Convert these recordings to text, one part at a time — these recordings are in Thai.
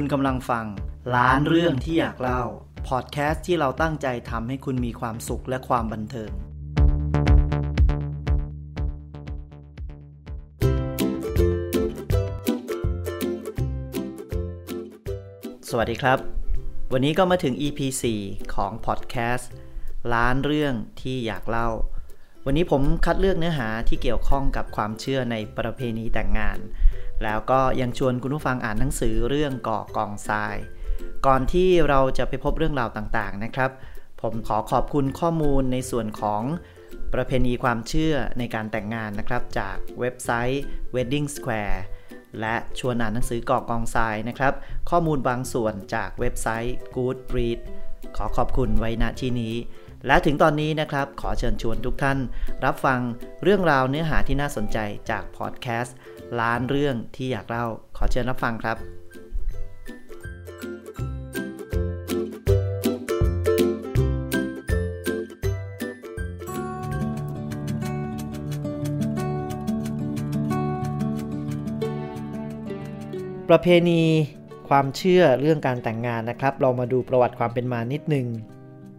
คุณกำลังฟัง ล้านเรื่องที่อยากเล่า พอดแคสต์ที่เราตั้งใจทำให้คุณมีความสุขและความบันเทิง สวัสดีครับ วันนี้ก็มาถึง EP 4 ของพอดแคสต์ล้านเรื่องที่อยากเล่า วันนี้ผมคัดเลือกเนื้อหาที่เกี่ยวข้องกับความเชื่อในประเพณีแต่งงาน แล้วก็ยังชวนคุณผู้ฟังอ่านหนังสือเรื่องก่อกองทราย ก่อนที่เราจะไปพบเรื่องราวต่างๆนะครับ ผมขอขอบคุณข้อมูลในส่วนของประเพณีความเชื่อในการแต่งงานนะครับ จากเว็บไซต์ Wedding Square และชวนอ่านหนังสือก่อกองทรายนะครับ ข้อมูลบางส่วนจากเว็บไซต์ Goodread ขอขอบคุณไว้ณที่นี้ และถึงตอนนี้นะครับ ขอเชิญชวนทุกท่าน รับฟังเรื่องราวเนื้อหาที่น่าสนใจจากพอดแคสต์ ล้านเรื่องที่อยากเล่า ขอเชิญรับฟังครับประเพณีความเชื่อเรื่องการแต่งงานนะครับ เรามาดูประวัติความเป็นมานิดนึง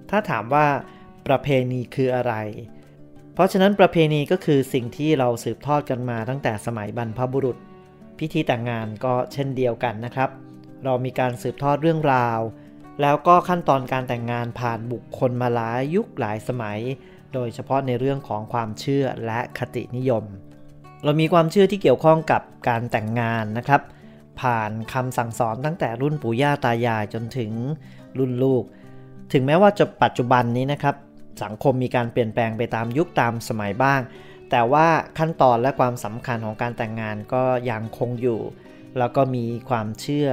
ถ้าถามว่าประเพณีคืออะไร เพราะฉะนั้นประเพณีก็คือสิ่งที่เราสืบทอดกันมาตั้งแต่สมัยบรรพบุรุษ พิธีแต่งงานก็เช่นเดียวกันนะครับ เรามีการสืบทอดเรื่องราว แล้วก็ขั้นตอนการแต่งงานผ่านบุคคลมาหลายยุคหลายสมัย โดยเฉพาะในเรื่องของความเชื่อและคตินิยม เรามีความเชื่อที่เกี่ยวข้องกับการแต่งงานนะครับ ผ่านคำสั่งสอนตั้งแต่รุ่นปู่ย่าตายายจนถึงรุ่นลูก ถึงแม้ว่าจะปัจจุบันนี้นะครับ สังคมมีการเปลี่ยนแปลงไปตามยุคตามสมัยบ้าง แต่ว่าขั้นตอนและความสำคัญของการแต่งงานก็ยังคงอยู่ แล้วก็มีความเชื่อ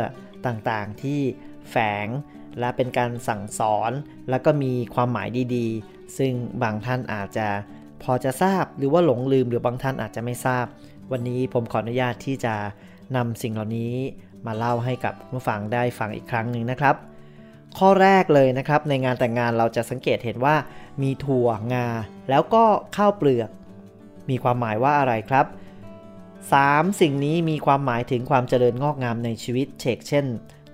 ต่างๆที่แฝงและเป็นการสั่งสอนแล้วก็มีความหมายดีๆ ซึ่งบางท่านอาจจะพอจะทราบหรือว่าหลงลืมหรือบางท่านอาจจะไม่ทราบ วันนี้ผมขออนุญาตที่จะนำสิ่งเหล่านี้มาเล่าให้กับผู้ฟังได้ฟังอีกครั้งหนึ่งนะครับ ข้อแรกเลยนะครับ ในงานแต่งงานเราจะสังเกตเห็นว่า มีถั่วงา แล้วก็ข้าวเปลือก มีความหมายว่าอะไรครับ 3. สิ่งนี้มีความหมายถึงความเจริญงอกงามในชีวิตเชกเช่น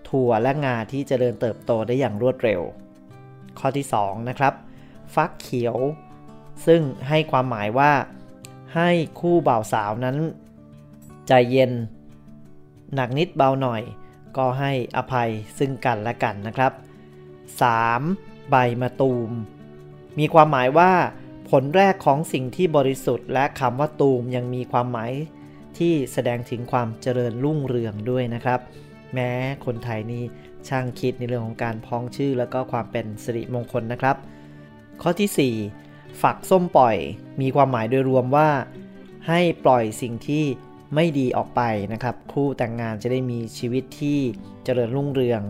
ถั่วและงาที่เจริญเติบโตได้อย่างรวดเร็ว ข้อที่ 2 นะครับ ฟักเขียว ซึ่งให้ความหมายว่า ให้คู่บ่าวสาวนั้น ใจเย็น หนักนิดเบาหน่อยก็ให้อภัยซึ่งกันและกันนะครับ 3. ใบมะตูม มีความหมายว่าผลแรกของสิ่งที่บริสุทธิ์ และคำว่าตูมยังมีความหมายที่แสดงถึงความเจริญรุ่งเรืองด้วยนะครับ แม้คนไทยนี่ช่างคิดในเรื่องของการพ้องชื่อแล้วก็ความเป็นสิริมงคลนะครับ ข้อที่ 4 ฝักส้มปล่อย มีความหมายโดยรวมว่า ให้ปล่อยสิ่งที่ไม่ดีออกไปนะครับ คู่แต่งงานจะได้มีชีวิตที่เจริญรุ่งเรือง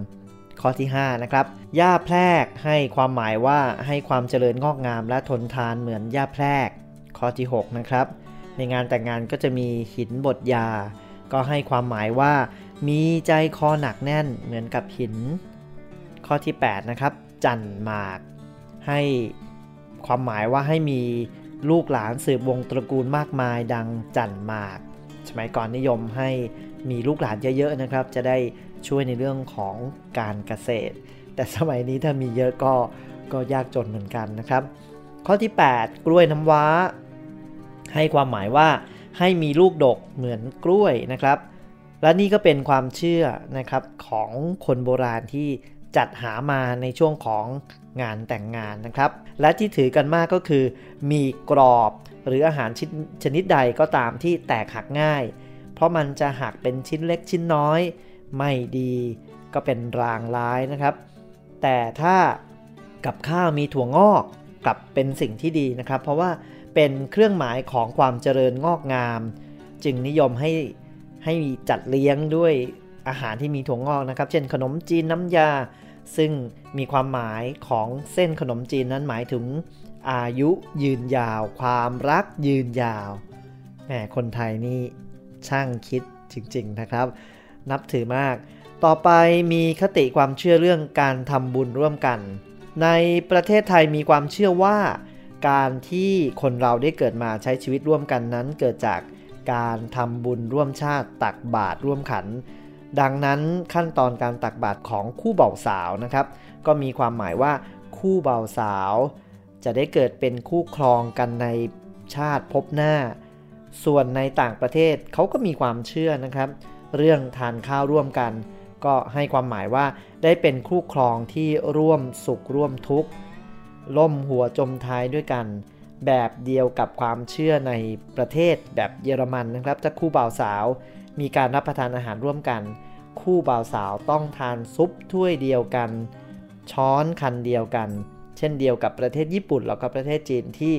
ข้อที่ 5 นะครับหญ้าแพรกให้ความหมายว่าให้ความเจริญงอกงามและทนทานเหมือนหญ้าแพรก ข้อที่ 6 นะครับ ในงานแต่งงานก็จะมีหินบดยา ก็ให้ความหมายว่า มีใจคอหนักแน่นเหมือนกับหิน ข้อที่ 8 นะครับ จันหมาก ให้ความหมายว่าให้มีลูกหลานสืบวงตระกูลมากมายดังจันหมาก สมัยก่อนนิยมให้มีลูกหลานเยอะๆนะครับ จะได้ ช่วยในเรื่องของการเกษตร แต่สมัยนี้ถ้ามีเยอะก็ก็ยากจนเหมือนกันนะครับ ข้อที่ 8 กล้วยน้ำว้า ให้ความหมายว่าให้มีลูกดกเหมือนกล้วยนะครับ และนี่ก็เป็นความเชื่อนะครับของคนโบราณที่จัดหามาในช่วงของงานแต่งงานนะครับ และที่ถือกันมากก็คือ มีกรอบหรืออาหารชชนิดใดก็ตามที่แตกหักง่าย เพราะมันจะหักเป็นชิ้นเล็กชิ้นน้อย ไม่ดีก็เป็นรางร้ายนะครับ แต่ถ้ากับข้าวมีถั่วงอกกลับเป็นสิ่งที่ดีนะครับ เพราะว่าเป็นเครื่องหมายของความเจริญงอกงาม จึงนิยมให้ให้จัดเลี้ยงด้วยอาหารที่มีถั่วงอกนะครับ เช่นขนมจีนน้ำยา ซึ่งมีความหมายของเส้นขนมจีนนั้นหมายถึงอายุยืนยาว ความรักยืนยาวแหมคนไทยนี่ช่างคิดจริง ๆนะครับ นับถือมาก ต่อไปมีคติความเชื่อเรื่องการทำบุญร่วมกัน ในประเทศไทยมีความเชื่อว่า การที่คนเราได้เกิดมาใช้ชีวิตร่วมกันนั้น เกิดจากการทำบุญร่วมชาติตักบาตรร่วมขัน ดังนั้นขั้นตอนการตักบาตรของคู่เบ่าสาวนะครับ ก็มีความหมายว่าคู่เบ่าสาว จะได้เกิดเป็นคู่ครองกันในชาติพบหน้า ส่วนในต่างประเทศเขาก็มีความเชื่อนะครับ เรื่องทานข้าวร่วมกัน ก็ให้ความหมายว่าได้เป็นคู่ครองที่ร่วมสุขร่วมทุกข์ล่มหัวจมท้ายด้วยกัน แบบเดียวกับความเชื่อในประเทศแบบเยอรมันนะครับถ้าคู่บ่าวสาว มีการรับประทานอาหารร่วมกัน คู่บ่าวสาวต้องทานซุปถ้วยเดียวกัน ช้อนคันเดียวกัน เช่นเดียวกับประเทศญี่ปุ่นแล้วก็ประเทศจีนที่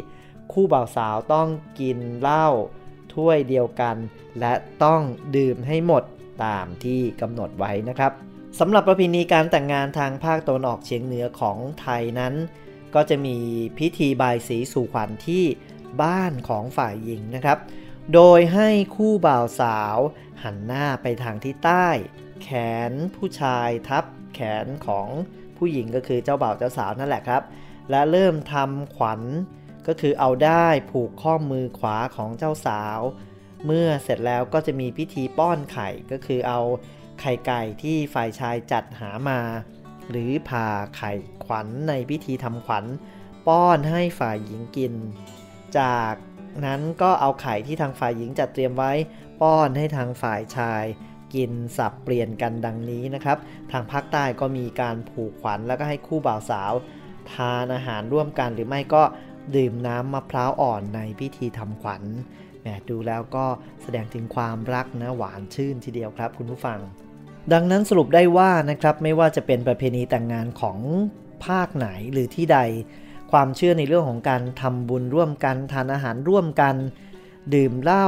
คู่บ่าวสาวต้องกินเหล้า ถ้วยเดียวกัน และต้องดื่มให้หมดตามที่กำหนดไว้นะครับสำหรับประเพณีการแต่งงานทางภาคตะวันออกเฉียงเหนือของไทยนั้น ก็จะมีพิธีบายสีสู่ขวัญที่บ้านของฝ่ายหญิงนะครับ โดยให้คู่บ่าวสาวหันหน้าไปทางที่ใต้ แขนผู้ชายทับแขนของผู้หญิงก็คือเจ้าบ่าวเจ้าสาวนั่นแหละครับ และเริ่มทำขวัญ ก็คือเอาได้ผูกข้อมือขวาของเจ้าสาว เมื่อเสร็จแล้วก็จะมีพิธีป้อนไข่ก็คือเอาไข่ไก่ที่ฝ่ายชายจัดหามา หรือผ่าไข่ขวัญในพิธีทำขวัญ ป้อนให้ฝ่ายหญิงกิน จากนั้นก็เอาไข่ที่ทางฝ่ายหญิงจัดเตรียมไว้ ป้อนให้ทางฝ่ายชายกินสับเปลี่ยนกันดังนี้นะครับ ทางภาคใต้ก็มีการผูกขวัญแล้วก็ให้คู่บ่าวสาว ทานอาหารร่วมกันหรือไม่ก็ ดื่มน้ำมะพร้าวอ่อนในพิธีทำขวัญแหมดูแล้วก็แสดงถึงความรักนะหวานชื่นทีเดียวครับคุณผู้ฟัง ดังนั้นสรุปได้ว่านะครับไม่ว่าจะเป็นประเพณีแต่งงานของภาคไหนหรือที่ใด ความเชื่อในเรื่องของการทำบุญร่วมกันทานอาหารร่วมกัน ดื่มเหล้า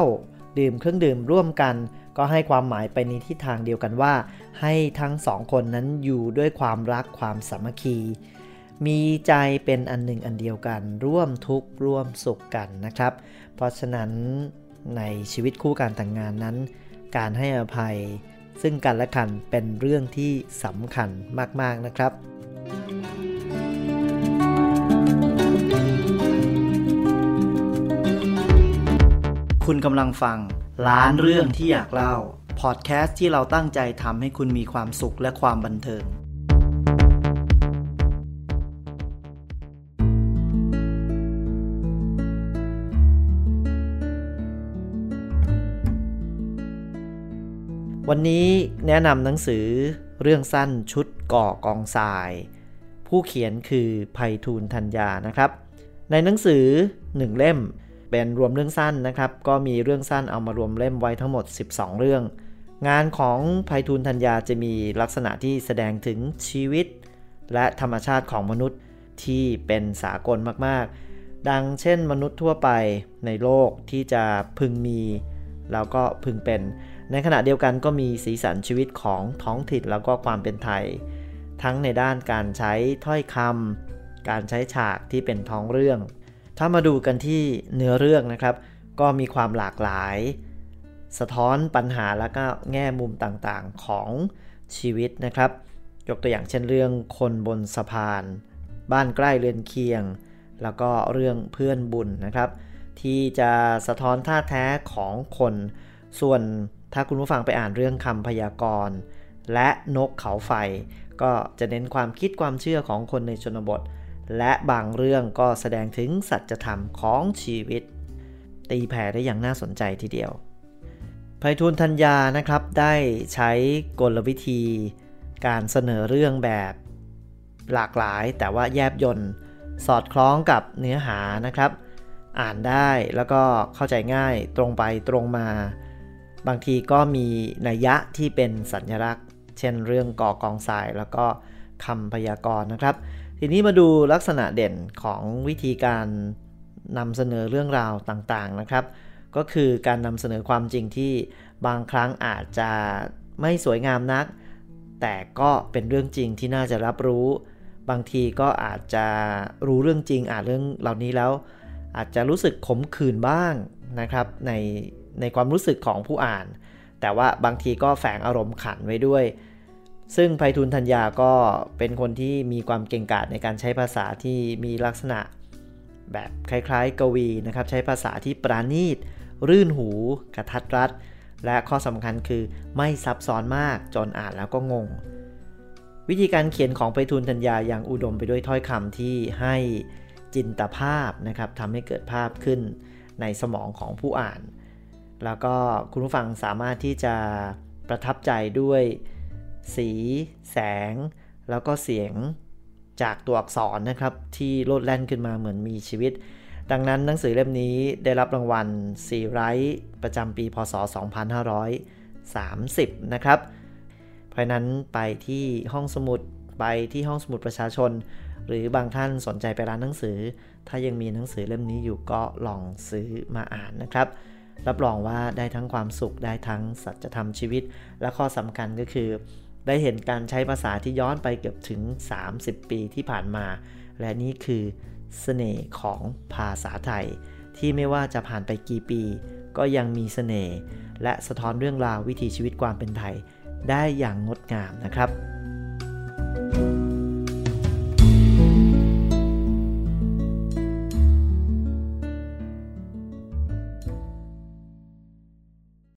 ดื่มเครื่องดื่มร่วมกัน ก็ให้ความหมายไปในทิศทางเดียวกันว่า ให้ทั้งสองคนนั้นอยู่ด้วยความรักความสามัคคี มีใจเป็นอันหนึ่งอันเดียวกัน ร่วมทุกข์ร่วมสุขกันนะครับ เพราะฉะนั้นในชีวิตคู่การแต่งงานนั้น การให้อภัยซึ่งกันและกันเป็นเรื่องที่สำคัญมาก ๆ นะครับ คุณกำลังฟังล้านเรื่องที่อยากเล่า พอดแคสต์ที่เราตั้งใจทำให้คุณมีความสุขและความบันเทิง วันนี้แนะนำหนังสือเรื่องสั้นชุดก่อกองทราย ผู้เขียนคือภัยทูลธัญญานะครับ ในหนังสือ 1 เล่ม เป็นรวมเรื่องสั้นนะครับ ก็มีเรื่องสั้นเอามารวมเล่มไว้ทั้งหมด 12 เรื่อง งานของภัยทูลธัญญาจะมีลักษณะที่แสดงถึงชีวิต และธรรมชาติของมนุษย์ที่เป็นสากลมากๆ ดังเช่นมนุษย์ทั่วไปในโลกที่จะพึงมี แล้วก็พึงเป็น ในขณะเดียวกันก็มีสีสันชีวิตของท้องถิ่นแล้วก็ความเป็นไทย ทั้งในด้านการใช้ถ้อยคำการใช้ฉากที่เป็นท้องเรื่อง ถ้ามาดูกันที่เนื้อเรื่องนะครับ ก็มีความหลากหลาย สะท้อนปัญหาและก็แง่มุมต่างๆของชีวิตนะครับ ยกตัวอย่างเช่นเรื่องคนบนสะพาน บ้านใกล้เรือนเคียง แล้วก็เรื่องเพื่อนบุญนะครับ ที่จะสะท้อนท่าแท้ของคนส่วน ถ้าคุณผู้ฟังไปอ่านเรื่องคำพยากรณ์ และนกเขาไฟ ก็จะเน้นความคิดความเชื่อของคนในชนบท และบางเรื่องก็แสดงถึงสัจธรรมของชีวิต ตีแผ่ได้อย่างน่าสนใจทีเดียวไพฑูรย์ธัญญานะครับได้ใช้กลวิธี การเสนอเรื่องแบบหลากหลายแต่ว่าแยบยนต์สอดคล้องกับเนื้อหานะครับ อ่านได้แล้วก็เข้าใจง่ายตรงไปตรงมา บางทีก็มีนัยยะที่เป็นสัญลักษณ์ เช่นเรื่องก่อกองทรายแล้วก็คำพยากรณ์นะครับ ทีนี้มาดูลักษณะเด่นของวิธีการนำเสนอเรื่องราวต่างๆนะครับ ก็คือการนำเสนอความจริงที่บางครั้งอาจจะไม่สวยงามนัก แต่ก็เป็นเรื่องจริงที่น่าจะรับรู้ บางทีก็อาจจะรู้เรื่องจริงอ่านเรื่องเหล่านี้แล้ว อาจจะรู้สึกขมขื่นบ้างนะครับ ใน ในความรู้สึกของผู้อ่าน แต่ว่าบางทีก็แฝงอารมณ์ขันไว้ด้วย ซึ่งไพฑูรย์ธัญญาก็เป็นคนที่มีความเก่งกาจในการใช้ภาษาที่มีลักษณะ แบบคล้ายๆ กวีนะครับ ใช้ภาษาที่ปราณีต รื่นหู กระทัดรัด และข้อสำคัญคือไม่ซับซ้อนมากจนอ่านแล้วก็งง วิธีการเขียนของไปทุนธัญญาอย่างอุดมไปด้วยถ้อยคำที่ให้จินตภาพนะครับทำให้เกิดภาพขึ้นในสมองของผู้อ่าน แล้วก็คุณผู้ฟังสามารถที่จะประทับใจด้วยสี แสง แล้วก็เสียงจากตัวอักษรนะครับ ที่โลดแล่นขึ้นมาเหมือนมีชีวิต ดังนั้นหนังสือเล่มนี้ได้รับรางวัลซีไรท์ประจำปีพศ 2530 นะครับ เพราะนั้นไปที่ห้องสมุดไปที่ห้องสมุดประชาชน หรือบางท่านสนใจไปร้านหนังสือ ถ้ายังมีหนังสือเล่มนี้อยู่ก็ลองซื้อมาอ่านนะครับ รับรองว่าได้ทั้งความสุขได้ทั้งสัจธรรมชีวิต และข้อสำคัญก็คือ ได้เห็นการใช้ภาษาที่ย้อนไปเกือบถึง 30 ปีที่ผ่านมา และนี่คือเสน่ห์ของภาษาไทย ที่ไม่ว่าจะผ่านไปกี่ปี ก็ยังมีเสน่ห์และสะท้อนเรื่องราววิถีชีวิตความเป็นไทย ได้อย่างงดงามนะครับ